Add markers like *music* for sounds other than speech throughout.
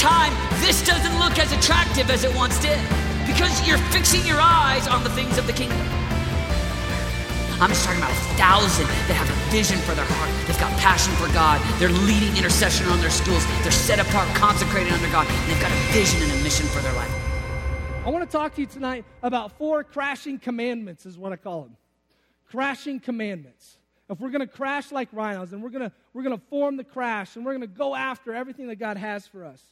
time, this doesn't look as attractive as it once did because you're fixing your eyes on the things of the kingdom. I'm just talking about a thousand that have a vision for their heart. They've got passion for God. They're leading intercession on their schools. They're set apart, consecrated under God. They've got a vision and a mission for their life. I want to talk to you tonight about four crashing commandments, is what I call them. Crashing commandments. If we're going to crash like rhinos and we're going to, we're going to form the crash and we're going to go after everything that God has for us,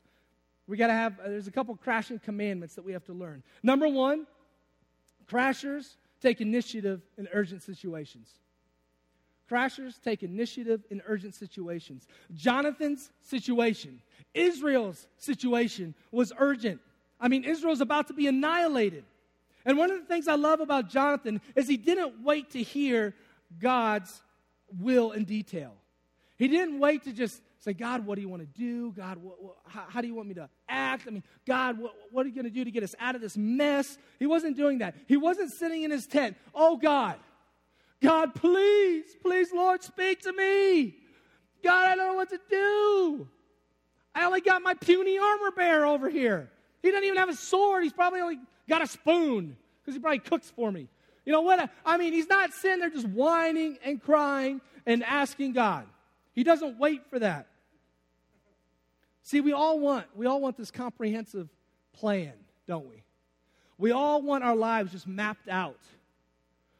we got to have, uh, there's a couple crashing commandments that we have to learn. Number one, crashers take initiative in urgent situations. Crashers take initiative in urgent situations. Jonathan's situation, Israel's situation was urgent. I mean, Israel's about to be annihilated. And one of the things I love about Jonathan is he didn't wait to hear God's will in detail. He didn't wait to just say, God, what do you want to do? God, what, what, how, how, do you want me to act? I mean, God, what, what are you going to do to get us out of this mess? He wasn't doing that. He wasn't sitting in his tent. Oh, God, God, please, please, Lord, speak to me. God, I don't know what to do. I only got my puny armor bearer over here. He doesn't even have a sword. He's probably only got a spoon because he probably cooks for me. You know what? I mean, he's not sitting there just whining and crying and asking God. He doesn't wait for that. See, we all want we all want this comprehensive plan, don't we? We all want our lives just mapped out.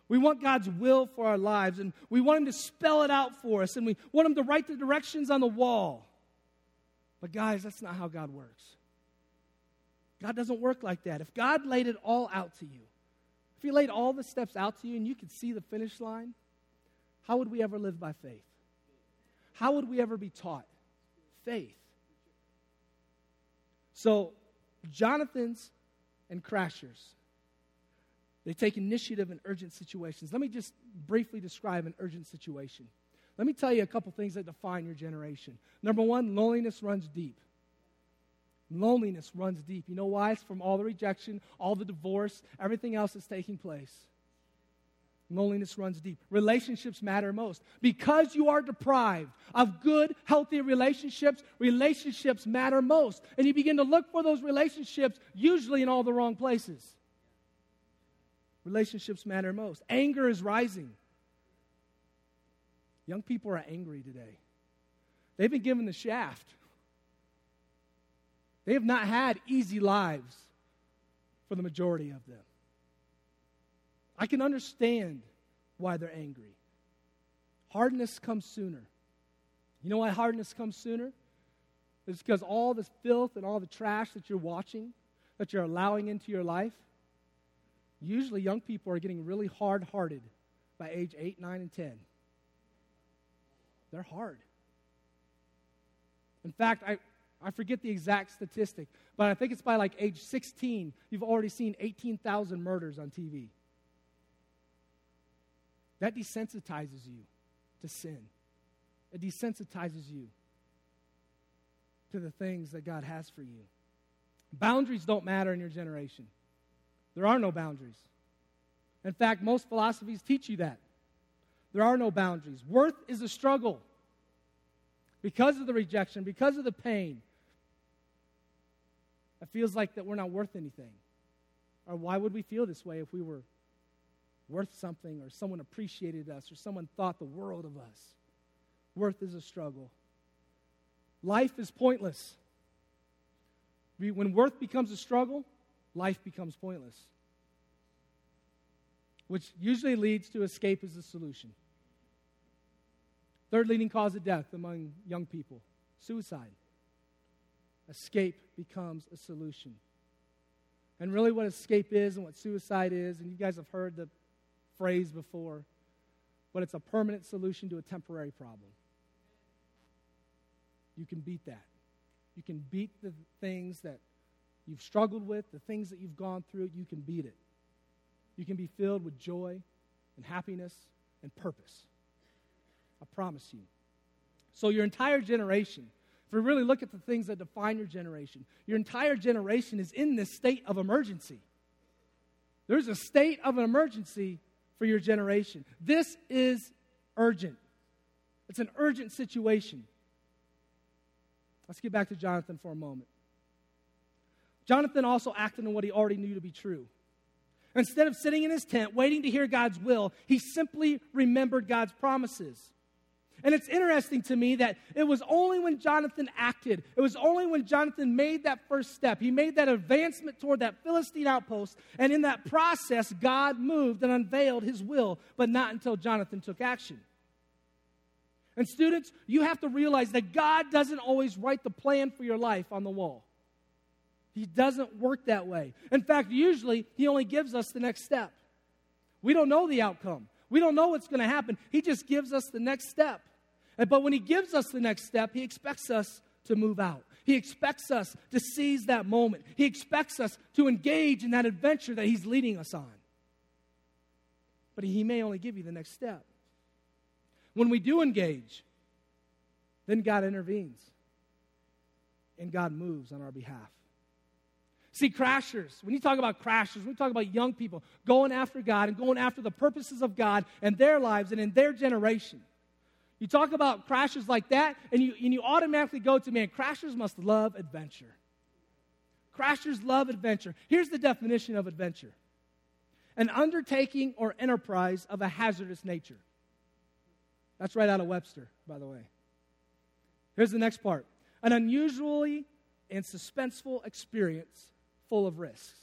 We want God's will for our lives, and we want Him to spell it out for us, and we want Him to write the directions on the wall. But, guys, that's not how God works. God doesn't work like that. If God laid it all out to you, if He laid all the steps out to you and you could see the finish line, how would we ever live by faith? how would we ever be taught? Faith. So, Jonathan's and Crashers, they take initiative in urgent situations. Let me just briefly describe an urgent situation. Let me tell you a couple things that define your generation. Number one, loneliness runs deep. Loneliness runs deep. You know why? It's from all the rejection, all the divorce, everything else that's taking place. Loneliness runs deep. Relationships matter most. Because you are deprived of good, healthy relationships, relationships matter most. And you begin to look for those relationships, usually in all the wrong places. Relationships matter most. Anger is rising. Young people are angry today. They've been given the shaft. They have not had easy lives for the majority of them. I can understand why they're angry. Hardness comes sooner. You know why hardness comes sooner? It's because all the filth and all the trash that you're watching, that you're allowing into your life, usually young people are getting really hard hearted by age 8, 9, and 10. They're hard. In fact, I, I forget the exact statistic, but I think it's by like age 16, you've already seen 18,000 murders on TV. That desensitizes you to sin. It desensitizes you to the things that God has for you. Boundaries don't matter in your generation. There are no boundaries. In fact, most philosophies teach you that. There are no boundaries. Worth is a struggle. Because of the rejection, because of the pain, it feels like that we're not worth anything. Or why would we feel this way if we were worth something or someone appreciated us or someone thought the world of us. Worth is a struggle. Life is pointless. When worth becomes a struggle, life becomes pointless, which usually leads to escape as a solution. Third leading cause of death among young people suicide. Escape becomes a solution. And really, what escape is and what suicide is, and you guys have heard the phrase before, but it's a permanent solution to a temporary problem. You can beat that. You can beat the things that you've struggled with, the things that you've gone through, you can beat it. You can be filled with joy and happiness and purpose. I promise you. So, your entire generation, if we really look at the things that define your generation, your entire generation is in this state of emergency. There's a state of an emergency for your generation. This is urgent. It's an urgent situation. Let's get back to Jonathan for a moment. Jonathan also acted on what he already knew to be true. Instead of sitting in his tent waiting to hear God's will, he simply remembered God's promises. And it's interesting to me that it was only when Jonathan acted, it was only when Jonathan made that first step, he made that advancement toward that Philistine outpost, and in that process, God moved and unveiled his will, but not until Jonathan took action. And students, you have to realize that God doesn't always write the plan for your life on the wall. He doesn't work that way. In fact, usually, He only gives us the next step. We don't know the outcome, we don't know what's going to happen. He just gives us the next step. But when He gives us the next step, He expects us to move out. He expects us to seize that moment. He expects us to engage in that adventure that He's leading us on. But He may only give you the next step. When we do engage, then God intervenes and God moves on our behalf. See, crashers, when you talk about crashers, you talk about young people going after God and going after the purposes of God in their lives and in their generation, you talk about crashers like that, and you, and you automatically go to, man, crashers must love adventure. Crashers love adventure. Here's the definition of adventure an undertaking or enterprise of a hazardous nature. That's right out of Webster, by the way. Here's the next part an unusually and suspenseful experience full of risks.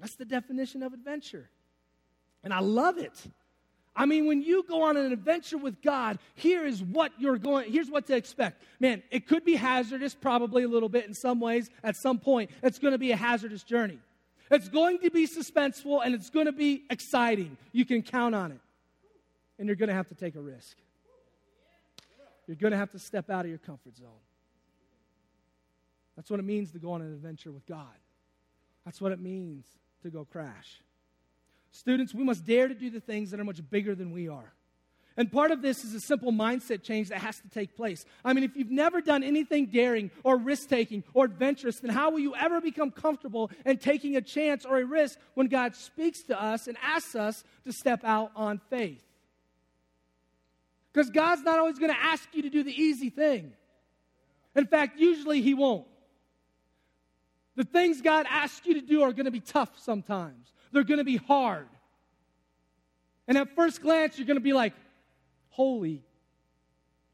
That's the definition of adventure. And I love it. I mean, when you go on an adventure with God, here is what you're going, here's what to expect. Man, it could be hazardous, probably a little bit in some ways. At some point, it's going to be a hazardous journey. It's going to be suspenseful and it's going to be exciting. You can count on it and you're going to have to take a risk. You're going to have to step out of your comfort zone. That's what it means to go on an adventure with God. That's what it means to go crash. Students, we must dare to do the things that are much bigger than we are. And part of this is a simple mindset change that has to take place. I mean, if you've never done anything daring or risk taking or adventurous, then how will you ever become comfortable in taking a chance or a risk when God speaks to us and asks us to step out on faith? Because God's not always going to ask you to do the easy thing. In fact, usually He won't. The things God asks you to do are going to be tough sometimes, they're going to be hard. And at first glance, you're going to be like, holy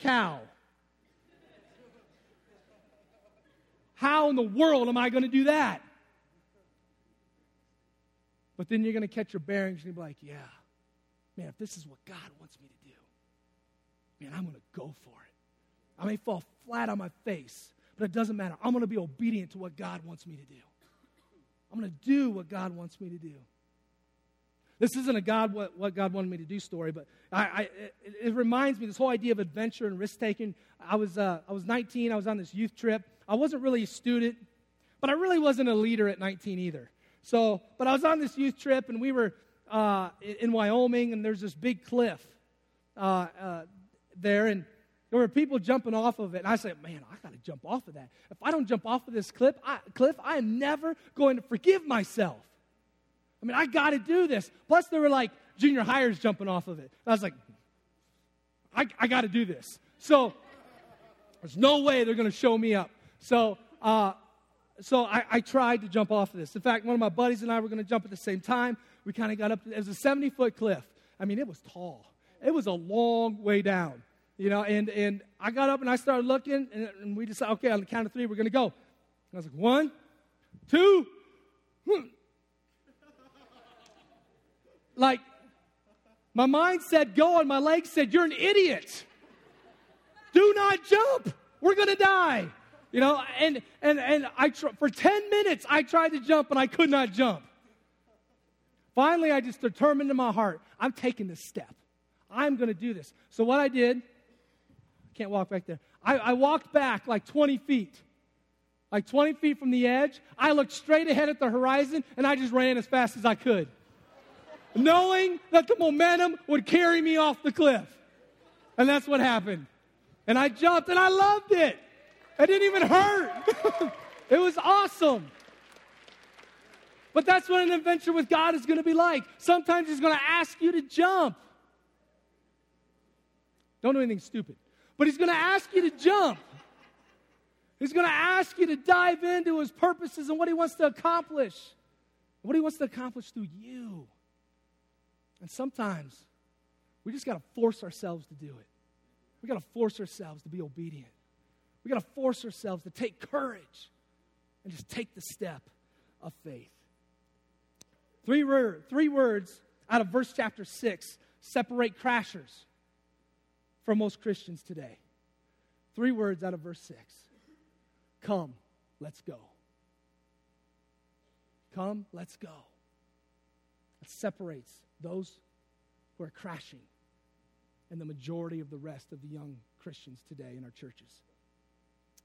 cow. How in the world am I going to do that? But then you're going to catch your bearings and you'll be like, yeah, man, if this is what God wants me to do, man, I'm going to go for it. I may fall flat on my face, but it doesn't matter. I'm going to be obedient to what God wants me to do. I'm going to do what God wants me to do. This isn't a God what, what God wanted me to do story, but I, I, it, it, reminds me this whole idea of adventure and risk taking. I was uh, I was 19. I was on this youth trip. I wasn't really a student, but I really wasn't a leader at 19 either. So, but I was on this youth trip, and we were uh, in Wyoming, and there's this big cliff uh, uh there, and there were people jumping off of it. And I said, man, I got to jump off of that. If I don't jump off of this cliff, I, cliff, I am never going to forgive myself. I mean, I got to do this. Plus, there were like junior highers jumping off of it. I was like, I, I got to do this. So there's no way they're going to show me up. So, uh, so I, I, tried to jump off of this. In fact, one of my buddies and I were going to jump at the same time. We kind of got up. it was a 70 foot cliff. I mean, it was tall it was a long way down, you know. And, and I got up and I started looking, and, and we decided, okay, on the count of three, we're going to go. And I was like, one, two, hmm. like, my mind said go, and my legs said, you're an idiot. Do not jump. We're going to die. You know, and, and, and I tr- for 10 minutes, I tried to jump, and I could not jump. Finally, I just determined in my heart, I'm taking this step. I'm going to do this. So what I did, can't walk back there. I, I walked back like 20 feet, like 20 feet from the edge. I looked straight ahead at the horizon and I just ran as fast as I could, knowing that the momentum would carry me off the cliff. And that's what happened. And I jumped and I loved it. It didn't even hurt. *laughs* it was awesome. But that's what an adventure with God is going to be like. Sometimes He's going to ask you to jump. Don't do anything stupid. But he's going to ask you to jump. He's going to ask you to dive into his purposes and what he wants to accomplish, what he wants to accomplish through you. And sometimes we just got to force ourselves to do it. We got to force ourselves to be obedient. We got to force ourselves to take courage and just take the step of faith. Three, three words out of verse chapter 6 separate crashers from most Christians today. Three words out of verse 6 Come, let's go. Come, let's go. It separates those who are crashing and the majority of the rest of the young Christians today in our churches.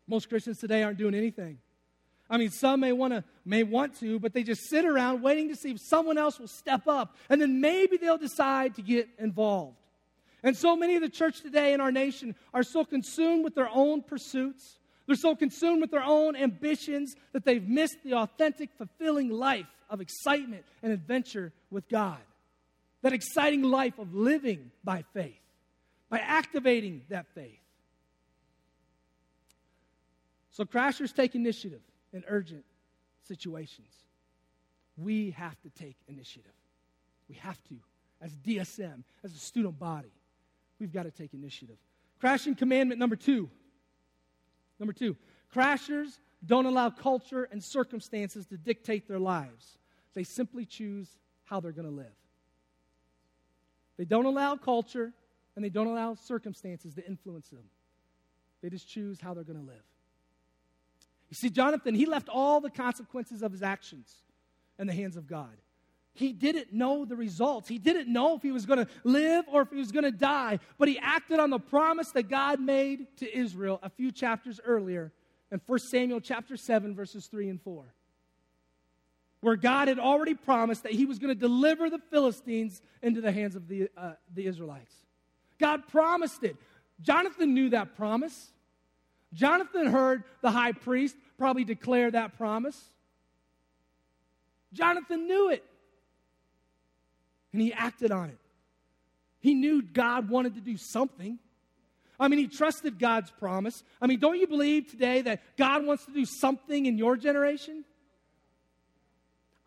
Most Christians today aren't doing anything. I mean, some may want to, may want to, but they just sit around waiting to see if someone else will step up, and then maybe they'll decide to get involved. And so many of the church today in our nation are so consumed with their own pursuits, they're so consumed with their own ambitions that they've missed the authentic, fulfilling life of excitement and adventure with God. That exciting life of living by faith, by activating that faith. So, crashers take initiative in urgent situations. We have to take initiative. We have to, as DSM, as a student body, we've got to take initiative. Crashing commandment number two. Number two, crashers don't allow culture and circumstances to dictate their lives. They simply choose how they're going to live. They don't allow culture and they don't allow circumstances to influence them. They just choose how they're going to live. You see, Jonathan, he left all the consequences of his actions in the hands of God. He didn't know the results. He didn't know if he was going to live or if he was going to die, but he acted on the promise that God made to Israel a few chapters earlier in 1 Samuel chapter 7 verses 3 and 4. Where God had already promised that he was going to deliver the Philistines into the hands of the, uh, the Israelites. God promised it. Jonathan knew that promise. Jonathan heard the high priest probably declare that promise. Jonathan knew it. And he acted on it. He knew God wanted to do something. I mean, he trusted God's promise. I mean, don't you believe today that God wants to do something in your generation?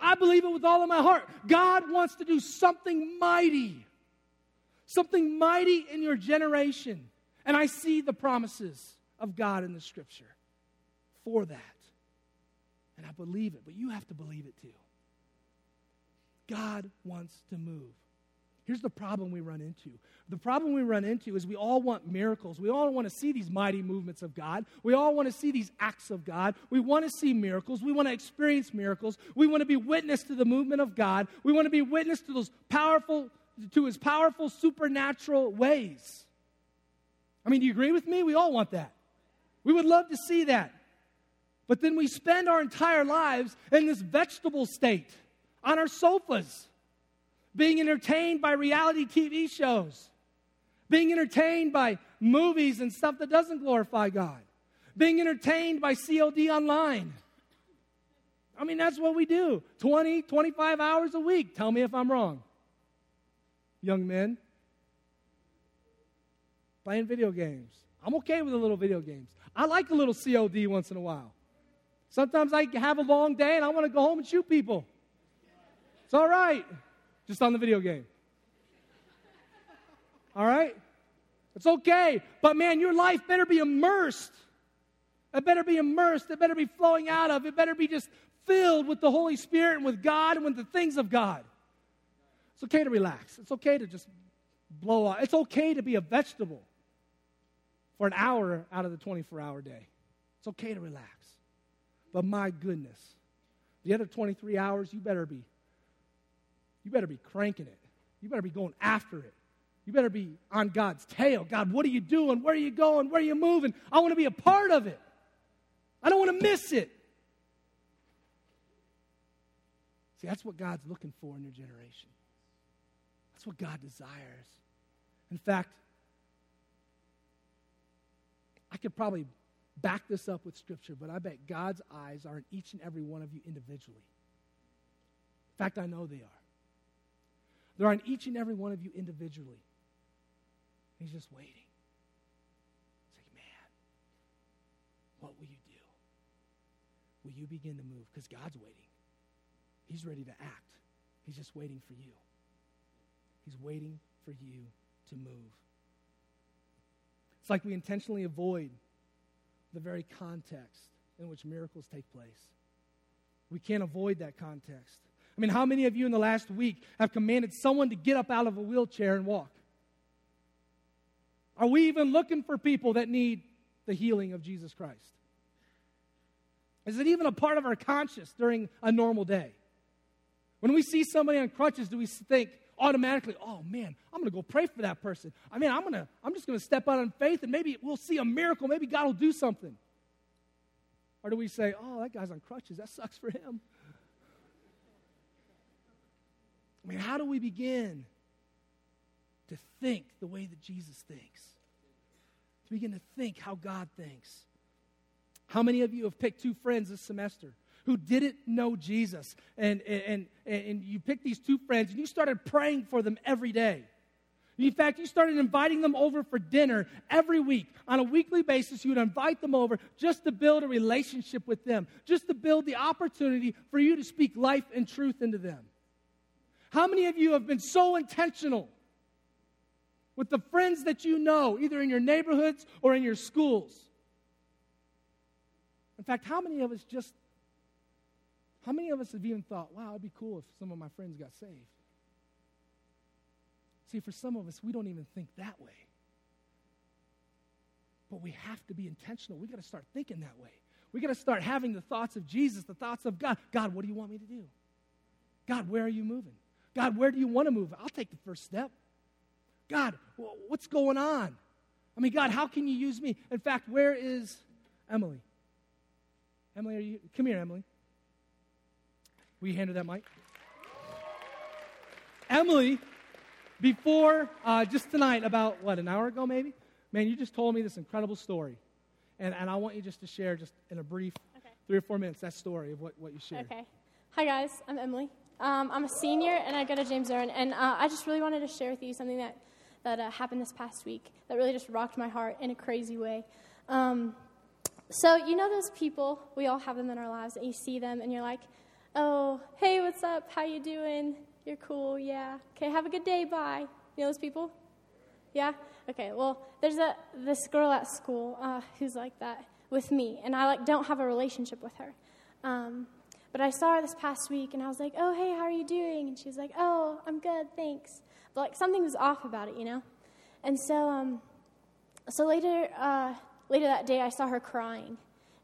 I believe it with all of my heart. God wants to do something mighty, something mighty in your generation. And I see the promises of God in the scripture for that. And I believe it, but you have to believe it too. God wants to move. Here's the problem we run into. The problem we run into is we all want miracles. We all want to see these mighty movements of God. We all want to see these acts of God. We want to see miracles. We want to experience miracles. We want to be witness to the movement of God. We want to be witness to those powerful to his powerful supernatural ways. I mean, do you agree with me? We all want that. We would love to see that. But then we spend our entire lives in this vegetable state on our sofas, being entertained by reality TV shows, being entertained by movies and stuff that doesn't glorify God, being entertained by COD online. I mean, that's what we do 20, 25 hours a week. Tell me if I'm wrong. Young men, playing video games. I'm okay with a little video games. I like a little COD once in a while. Sometimes I have a long day and I want to go home and shoot people. It's all right, just on the video game. All right? It's okay. But man, your life better be immersed. It better be immersed. It better be flowing out of. It better be just filled with the Holy Spirit and with God and with the things of God. It's okay to relax. It's okay to just blow off. It's okay to be a vegetable for an hour out of the 24 hour day. It's okay to relax. But my goodness, the other 23 hours, you better be you better be cranking it. You better be going after it. You better be on God's tail. God, what are you doing? Where are you going? Where are you moving? I want to be a part of it. I don't want to miss it. See, that's what God's looking for in your generation. That's what God desires. In fact, I could probably back this up with Scripture, but I bet God's eyes are in each and every one of you individually. In fact, I know they are. They're on each and every one of you individually. He's just waiting. It's like, man, what will you do? will you begin to move? Because God's waiting. He's ready to act. He's just waiting for you. He's waiting for you to move. It's like we intentionally avoid the very context in which miracles take place. We can't avoid that context. I mean, how many of you in the last week have commanded someone to get up out of a wheelchair and walk? Are we even looking for people that need the healing of Jesus Christ? Is it even a part of our conscience during a normal day? When we see somebody on crutches, do we think automatically, oh man, I'm going to go pray for that person? I mean, I'm, gonna, I'm just going to step out in faith and maybe we'll see a miracle. Maybe God will do something. Or do we say, oh, that guy's on crutches. That sucks for him? I mean, how do we begin to think the way that Jesus thinks? To begin to think how God thinks? How many of you have picked two friends this semester who didn't know Jesus? And, and, and, you picked these two friends and you started praying for them every day. In fact, you started inviting them over for dinner every week. On a weekly basis, you would invite them over just to build a relationship with them, just to build the opportunity for you to speak life and truth into them. How many of you have been so intentional with the friends that you know, either in your neighborhoods or in your schools? In fact, how many of us just, how many of us have even thought, wow, it'd be cool if some of my friends got saved? See, for some of us, we don't even think that way. But we have to be intentional. We got to start thinking that way. We got to start having the thoughts of Jesus, the thoughts of God. God, what do you want me to do? God, where are you moving? God, where do you want to move? I'll take the first step. God, what's going on? I mean, God, how can you use me? In fact, where is Emily? Emily, are you? Come here, Emily. Will you hand her that mic? Emily, before uh, just tonight, about what, an hour ago maybe? Man, you just told me this incredible story. And, and I want you just to share, just in a brief okay. three or four minutes, that story of what, what you shared. Okay. Hi, guys. I'm Emily. Um, I'm a senior and I go to James Irwin. And uh, I just really wanted to share with you something that, that uh, happened this past week that really just rocked my heart in a crazy way. Um, so, you know those people, we all have them in our lives, and you see them and you're like, oh, hey, what's up? How you doing? You're cool, yeah. Okay, have a good day, bye. You know those people? Yeah? Okay, well, there's a, this girl at school uh, who's like that with me, and I like don't have a relationship with her. Um, but I saw her this past week, and I was like, oh, hey, how are you doing? And she was like, oh, I'm good, thanks. But like something was off about it, you know? And so, um, so later, uh, later that day, I saw her crying.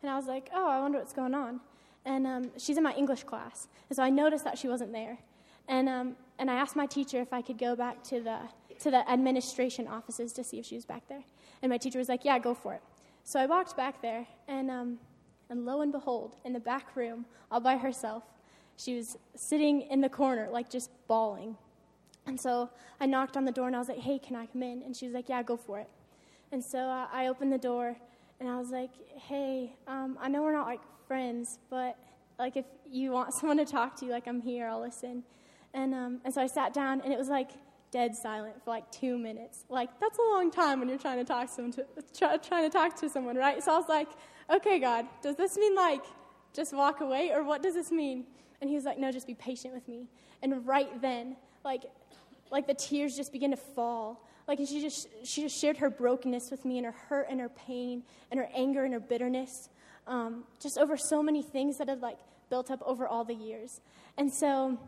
And I was like, oh, I wonder what's going on. And um, she's in my English class. And so I noticed that she wasn't there. And, um, and I asked my teacher if I could go back to the, to the administration offices to see if she was back there. And my teacher was like, yeah, go for it. So I walked back there, and, um, and lo and behold, in the back room, all by herself, she was sitting in the corner, like just bawling. And so I knocked on the door and I was like, hey, can I come in? And she was like, yeah, go for it. And so uh, I opened the door and I was like, hey, um, I know we're not like friends, but like if you want *laughs* someone to talk to you, like I'm here, I'll listen. And, um, and so I sat down and it was like dead silent for like two minutes. Like that's a long time when you're trying to talk to someone, to, try, trying to talk to someone, right? So I was like, okay, God, does this mean like just walk away or what does this mean? And he was like, no, just be patient with me. And right then, like, like the tears just begin to fall like and she just she just shared her brokenness with me and her hurt and her pain and her anger and her bitterness, um, just over so many things that had like built up over all the years. And so,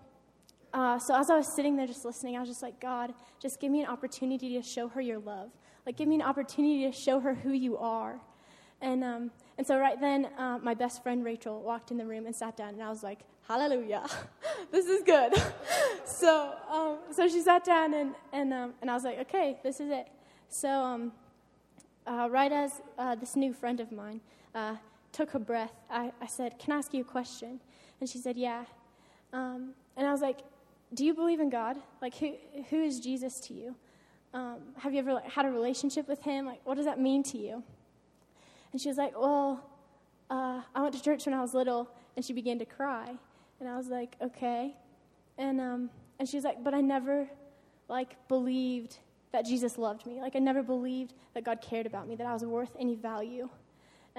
uh, so as I was sitting there just listening, I was just like, God, just give me an opportunity to show her your love. Like, give me an opportunity to show her who you are. And um, and so right then, uh, my best friend Rachel walked in the room and sat down, and I was like, hallelujah, *laughs* this is good. *laughs* so, um, so she sat down and, and, um, and I was like, okay, this is it. So, um, uh, right as uh, this new friend of mine uh, took a breath, I, I said, can I ask you a question? And she said, yeah. Um, and I was like, do you believe in God? Like, who, who is Jesus to you? Um, have you ever had a relationship with him? Like, what does that mean to you? And she was like, well, uh, I went to church when I was little, and she began to cry. And I was like, okay. And, um, and she was like, but I never, like, believed that Jesus loved me. Like, I never believed that God cared about me, that I was worth any value.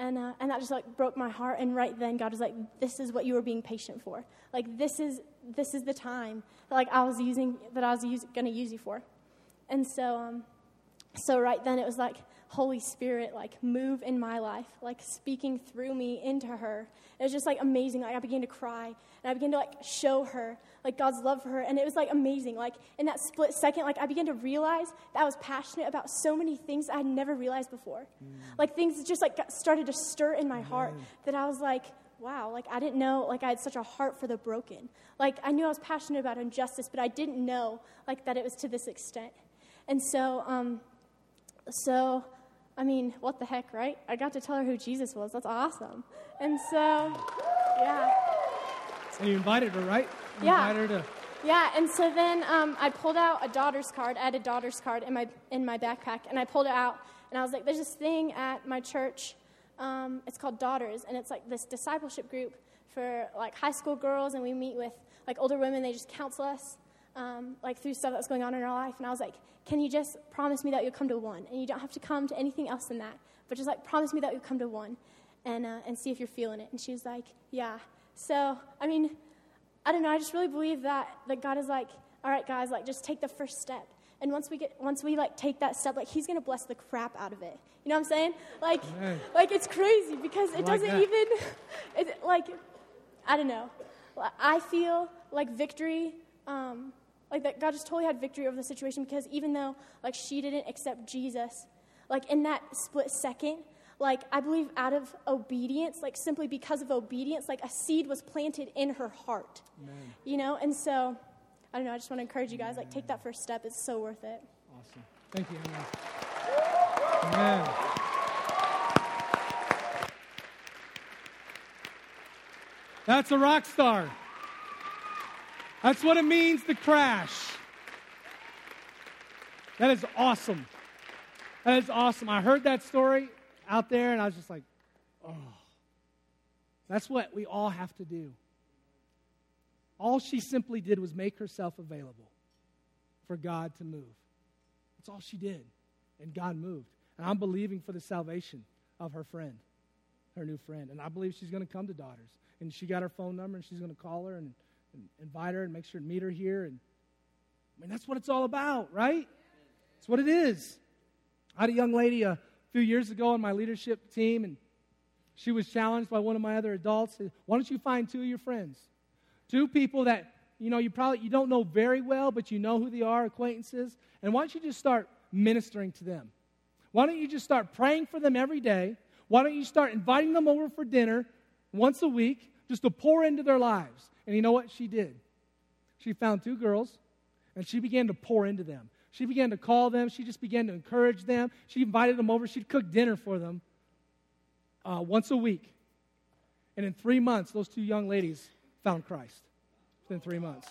And, uh, and that just like broke my heart. And right then, God was like, "This is what you were being patient for. Like this is this is the time that like I was using that I was going to use you for." And so, um, so right then it was like Holy Spirit like move in my life, like speaking through me into her. It was just like amazing. Like I began to cry and I began to like show her like God's love for her. And it was like amazing. Like in that split second, like I began to realize that I was passionate about so many things I had never realized before. Mm. Like things just like started to stir in my heart that I was like, wow, like I didn't know like I had such a heart for the broken. Like I knew I was passionate about injustice, but I didn't know like that it was to this extent. And so, um, so I mean, what the heck, right? I got to tell her who Jesus was. That's awesome. And so, yeah. And you invited her, right? You yeah. Invited her to. Yeah, and so then um, I pulled out a daughter's card. I had a daughter's card in my in my backpack, and I pulled it out, and I was like, "There's this thing at my church. Um, it's called Daughters, and it's like this discipleship group for like high school girls, and we meet with like older women. They just counsel us, um, like through stuff that's going on in our life. And I was like, can you just promise me that you'll come to one? And you don't have to come to anything else than that, but just like promise me that you'll come to one and, uh, and see if you're feeling it. And she was like, yeah. So, I mean, I don't know. I just really believe that, that God is like, all right, guys, like just take the first step. And once we get, once we like take that step, like He's gonna bless the crap out of it. You know what I'm saying? Like, like it's crazy because it doesn't even, *laughs* it, like, I don't know. I feel like victory um, like that God just totally had victory over the situation because even though like she didn't accept Jesus, like in that split second, like I believe out of obedience, like simply because of obedience, like a seed was planted in her heart. Amen. You know, and so I don't know, I just want to encourage you guys, like take that first step. It's so worth it. Awesome. Thank you, Amen. Amen. That's a rock star. That's what it means to crash. That is awesome. That is awesome. I heard that story out there and I was just like, oh. That's what we all have to do. All she simply did was make herself available for God to move. That's all she did. And God moved. And I'm believing for the salvation of her friend, her new friend. And I believe she's going to come to daughters. And she got her phone number and she's going to call her and and invite her and make sure to meet her here. And I mean, that's what it's all about, right? It's what it is. I had a young lady a few years ago on my leadership team, and she was challenged by one of my other adults. Why don't you find two of your friends? Two people that you know you probably you don't know very well, but you know who they are, acquaintances. And why don't you just start ministering to them? Why don't you just start praying for them every day? Why don't you start inviting them over for dinner once a week just to pour into their lives? And you know what she did? She found two girls and she began to pour into them. She began to call them. She just began to encourage them. She invited them over. She'd cook dinner for them uh, once a week. And in three months, those two young ladies found Christ. Within three months.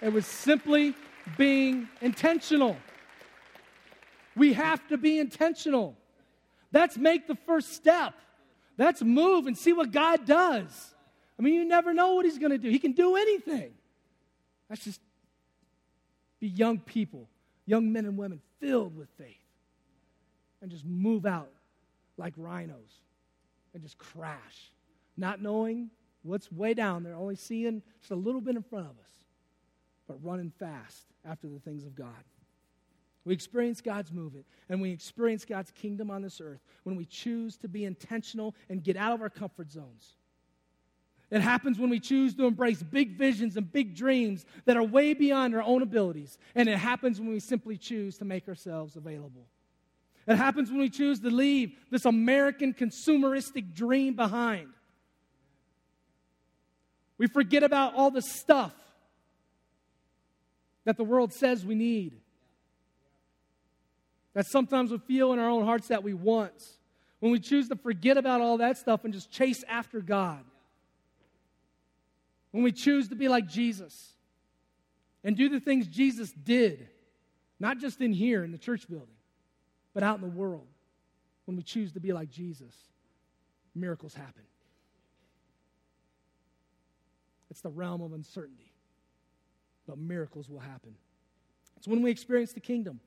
It was simply being intentional. We have to be intentional. That's make the first step. That's move and see what God does. I mean, you never know what he's going to do. He can do anything. Let's just be young people, young men and women filled with faith, and just move out like rhinos and just crash, not knowing what's way down there, only seeing just a little bit in front of us, but running fast after the things of God. We experience God's movement and we experience God's kingdom on this earth when we choose to be intentional and get out of our comfort zones. It happens when we choose to embrace big visions and big dreams that are way beyond our own abilities. And it happens when we simply choose to make ourselves available. It happens when we choose to leave this American consumeristic dream behind. We forget about all the stuff that the world says we need. That sometimes we feel in our own hearts that we want. When we choose to forget about all that stuff and just chase after God when we choose to be like Jesus and do the things Jesus did, not just in here in the church building, but out in the world, when we choose to be like Jesus, miracles happen. It's the realm of uncertainty, but miracles will happen. It's when we experience the kingdom.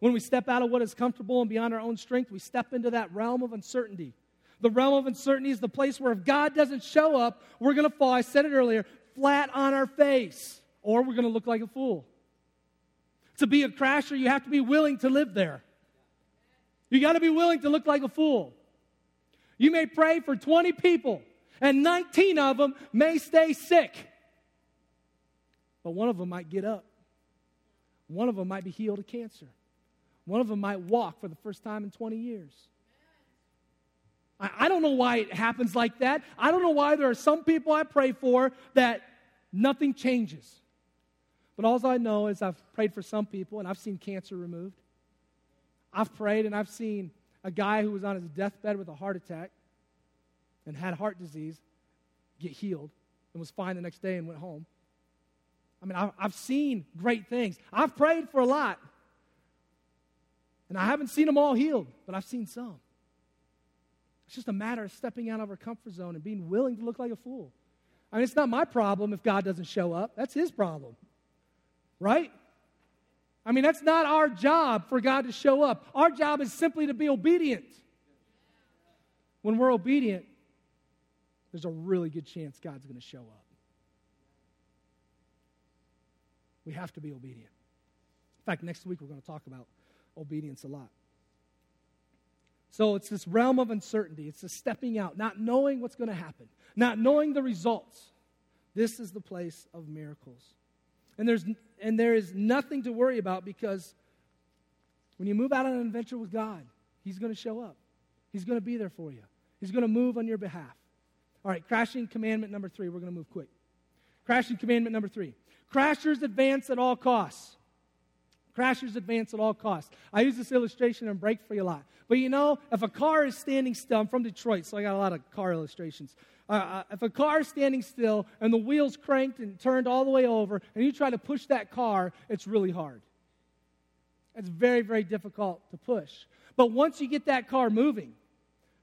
When we step out of what is comfortable and beyond our own strength, we step into that realm of uncertainty. The realm of uncertainty is the place where if God doesn't show up, we're going to fall, I said it earlier, flat on our face, or we're going to look like a fool. To be a crasher, you have to be willing to live there. You got to be willing to look like a fool. You may pray for 20 people, and 19 of them may stay sick. But one of them might get up. One of them might be healed of cancer. One of them might walk for the first time in 20 years. I, I don't know why it happens like that. I don't know why there are some people I pray for that nothing changes. But all I know is I've prayed for some people and I've seen cancer removed. I've prayed and I've seen a guy who was on his deathbed with a heart attack and had heart disease get healed and was fine the next day and went home. I mean, I've seen great things. I've prayed for a lot. And I haven't seen them all healed, but I've seen some. It's just a matter of stepping out of our comfort zone and being willing to look like a fool. I mean, it's not my problem if God doesn't show up, that's his problem. Right? I mean, that's not our job for God to show up. Our job is simply to be obedient. When we're obedient, there's a really good chance God's going to show up. We have to be obedient. In fact, next week we're going to talk about obedience a lot. So it's this realm of uncertainty. It's the stepping out, not knowing what's going to happen, not knowing the results. This is the place of miracles. And, there's, and there is nothing to worry about because when you move out on an adventure with God, He's going to show up. He's going to be there for you. He's going to move on your behalf. All right, crashing commandment number three. We're going to move quick. Crashing commandment number three. Crashers advance at all costs. Crashers advance at all costs. I use this illustration in Break Free a lot. But you know, if a car is standing still, I'm from Detroit, so I got a lot of car illustrations. Uh, uh, if a car is standing still and the wheels cranked and turned all the way over, and you try to push that car, it's really hard. It's very, very difficult to push. But once you get that car moving,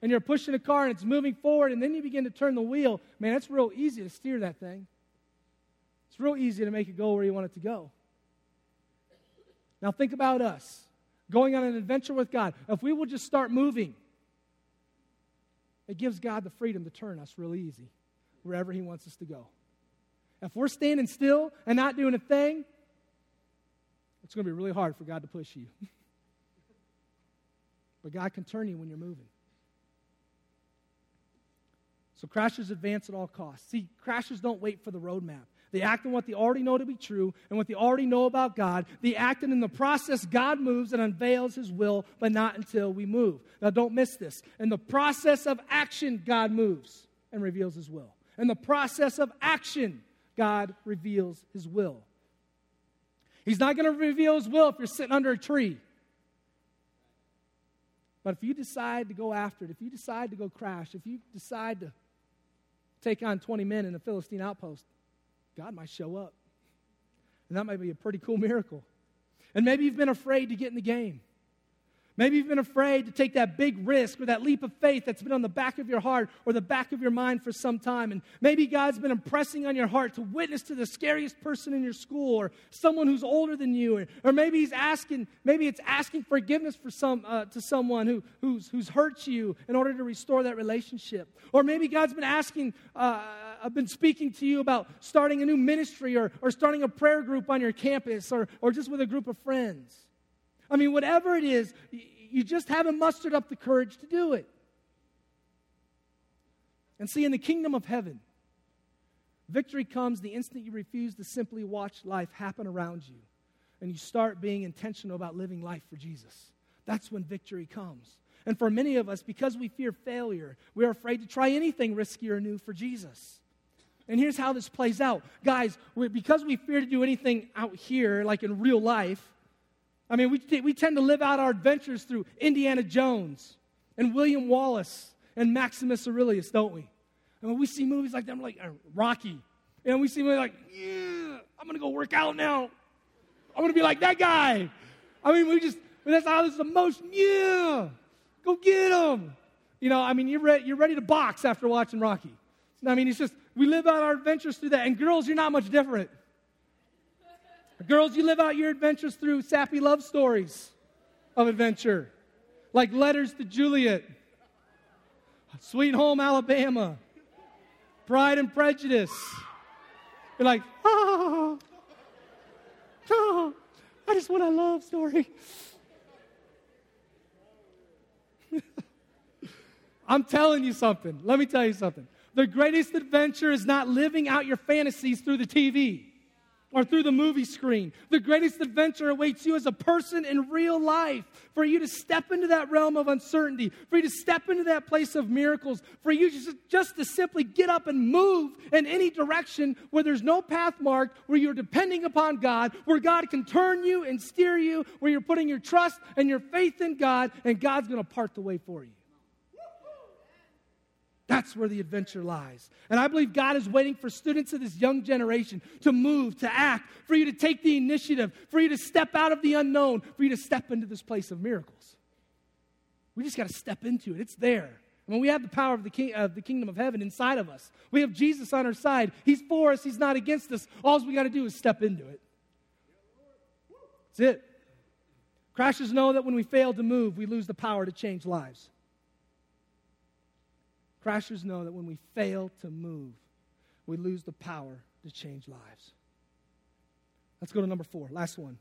and you're pushing a car and it's moving forward, and then you begin to turn the wheel, man, it's real easy to steer that thing. It's real easy to make it go where you want it to go. Now, think about us going on an adventure with God. If we will just start moving, it gives God the freedom to turn us real easy wherever He wants us to go. If we're standing still and not doing a thing, it's going to be really hard for God to push you. *laughs* but God can turn you when you're moving. So crashers advance at all costs. See, crashers don't wait for the roadmap. They act on what they already know to be true and what they already know about God. They act and in the process, God moves and unveils his will, but not until we move. Now, don't miss this. In the process of action, God moves and reveals his will. In the process of action, God reveals his will. He's not going to reveal his will if you're sitting under a tree. But if you decide to go after it, if you decide to go crash, if you decide to take on 20 men in a Philistine outpost, God might show up. And that might be a pretty cool miracle. And maybe you've been afraid to get in the game. Maybe you've been afraid to take that big risk or that leap of faith that's been on the back of your heart or the back of your mind for some time. And maybe God's been impressing on your heart to witness to the scariest person in your school or someone who's older than you. Or, or maybe he's asking, maybe it's asking forgiveness for some, uh, to someone who, who's, who's hurt you in order to restore that relationship. Or maybe God's been asking, uh, I've been speaking to you about starting a new ministry or, or starting a prayer group on your campus or, or just with a group of friends. I mean, whatever it is, you just haven't mustered up the courage to do it. And see, in the kingdom of heaven, victory comes the instant you refuse to simply watch life happen around you and you start being intentional about living life for Jesus. That's when victory comes. And for many of us, because we fear failure, we're afraid to try anything risky or new for Jesus. And here's how this plays out. Guys, because we fear to do anything out here, like in real life, I mean, we, t- we tend to live out our adventures through Indiana Jones and William Wallace and Maximus Aurelius, don't we? And when we see movies like that, like, uh, Rocky. And we see movies like, yeah, I'm going to go work out now. I'm going to be like that guy. I mean, we just, that's how this is the most, yeah, go get him. You know, I mean, you're, re- you're ready to box after watching Rocky. I mean, it's just, we live out our adventures through that. And girls, you're not much different. Girls, you live out your adventures through sappy love stories. of adventure, like Letters to Juliet, Sweet Home Alabama, Pride and Prejudice. You're like, oh, oh, I just want a love story. *laughs* I'm telling you something. Let me tell you something. The greatest adventure is not living out your fantasies through the TV or through the movie screen. The greatest adventure awaits you as a person in real life for you to step into that realm of uncertainty, for you to step into that place of miracles, for you just, just to simply get up and move in any direction where there's no path marked, where you're depending upon God, where God can turn you and steer you, where you're putting your trust and your faith in God, and God's going to part the way for you. That's where the adventure lies. And I believe God is waiting for students of this young generation to move, to act, for you to take the initiative, for you to step out of the unknown, for you to step into this place of miracles. We just got to step into it. It's there. I mean, we have the power of the, king, of the kingdom of heaven inside of us. We have Jesus on our side. He's for us, He's not against us. All we got to do is step into it. That's it. Crashers know that when we fail to move, we lose the power to change lives. Crashers know that when we fail to move, we lose the power to change lives. Let's go to number four, last one.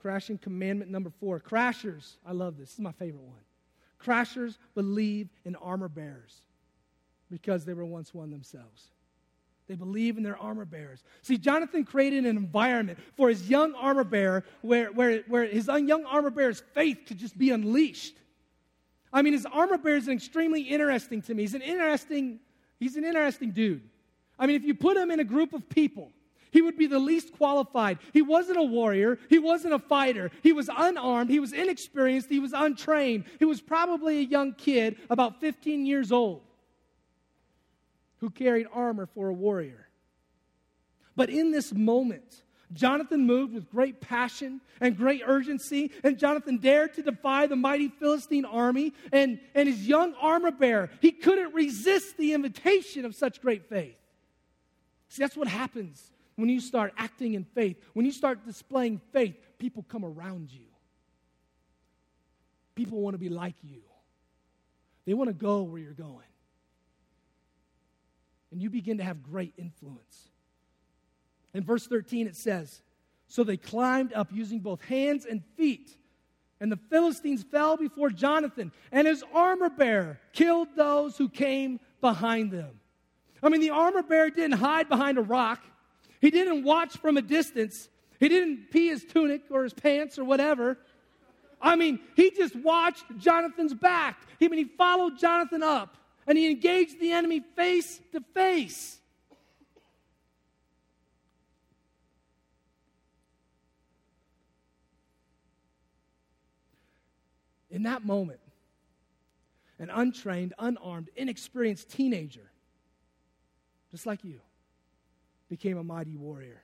Crashing commandment number four. Crashers, I love this. This is my favorite one. Crashers believe in armor bearers because they were once one themselves. They believe in their armor bearers. See, Jonathan created an environment for his young armor bearer where, where, where his young armor bearer's faith could just be unleashed. I mean, his armor bearer is extremely interesting to me. He's an interesting, he's an interesting dude. I mean, if you put him in a group of people, he would be the least qualified. He wasn't a warrior. He wasn't a fighter. He was unarmed. He was inexperienced. He was untrained. He was probably a young kid, about 15 years old, who carried armor for a warrior. But in this moment, Jonathan moved with great passion and great urgency, and Jonathan dared to defy the mighty Philistine army and, and his young armor bearer. He couldn't resist the invitation of such great faith. See, that's what happens when you start acting in faith. When you start displaying faith, people come around you. People want to be like you, they want to go where you're going. And you begin to have great influence. In verse 13, it says, So they climbed up using both hands and feet. And the Philistines fell before Jonathan, and his armor bearer killed those who came behind them. I mean, the armor bearer didn't hide behind a rock, he didn't watch from a distance, he didn't pee his tunic or his pants or whatever. I mean, he just watched Jonathan's back. I mean, he followed Jonathan up and he engaged the enemy face to face. In that moment, an untrained, unarmed, inexperienced teenager, just like you, became a mighty warrior.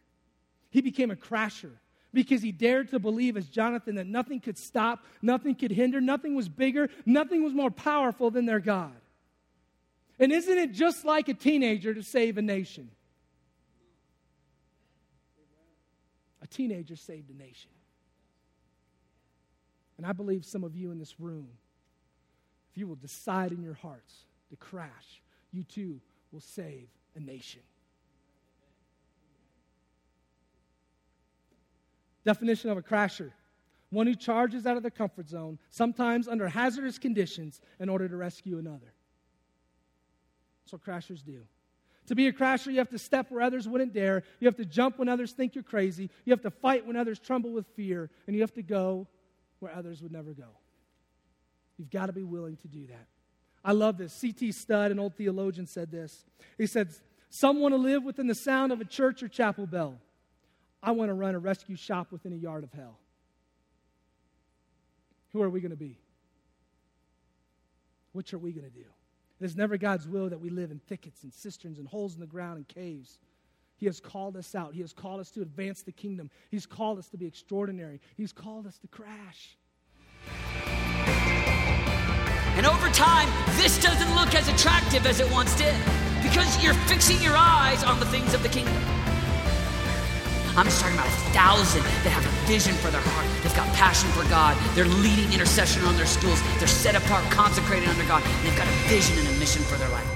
He became a crasher because he dared to believe, as Jonathan, that nothing could stop, nothing could hinder, nothing was bigger, nothing was more powerful than their God. And isn't it just like a teenager to save a nation? A teenager saved a nation. And I believe some of you in this room, if you will decide in your hearts to crash, you too will save a nation. Definition of a crasher one who charges out of the comfort zone, sometimes under hazardous conditions, in order to rescue another. That's what crashers do. To be a crasher, you have to step where others wouldn't dare. You have to jump when others think you're crazy. You have to fight when others tremble with fear. And you have to go where others would never go. You've got to be willing to do that. I love this. C.T. Studd, an old theologian, said this. He said, Some want to live within the sound of a church or chapel bell. I want to run a rescue shop within a yard of hell. Who are we going to be? Which are we going to do? It is never God's will that we live in thickets and cisterns and holes in the ground and caves. He has called us out. He has called us to advance the kingdom. He's called us to be extraordinary. He's called us to crash. And over time, this doesn't look as attractive as it once did because you're fixing your eyes on the things of the kingdom. I'm just talking about a thousand that have a vision for their heart. They've got passion for God. They're leading intercession on their schools. They're set apart, consecrated under God. They've got a vision and a mission for their life.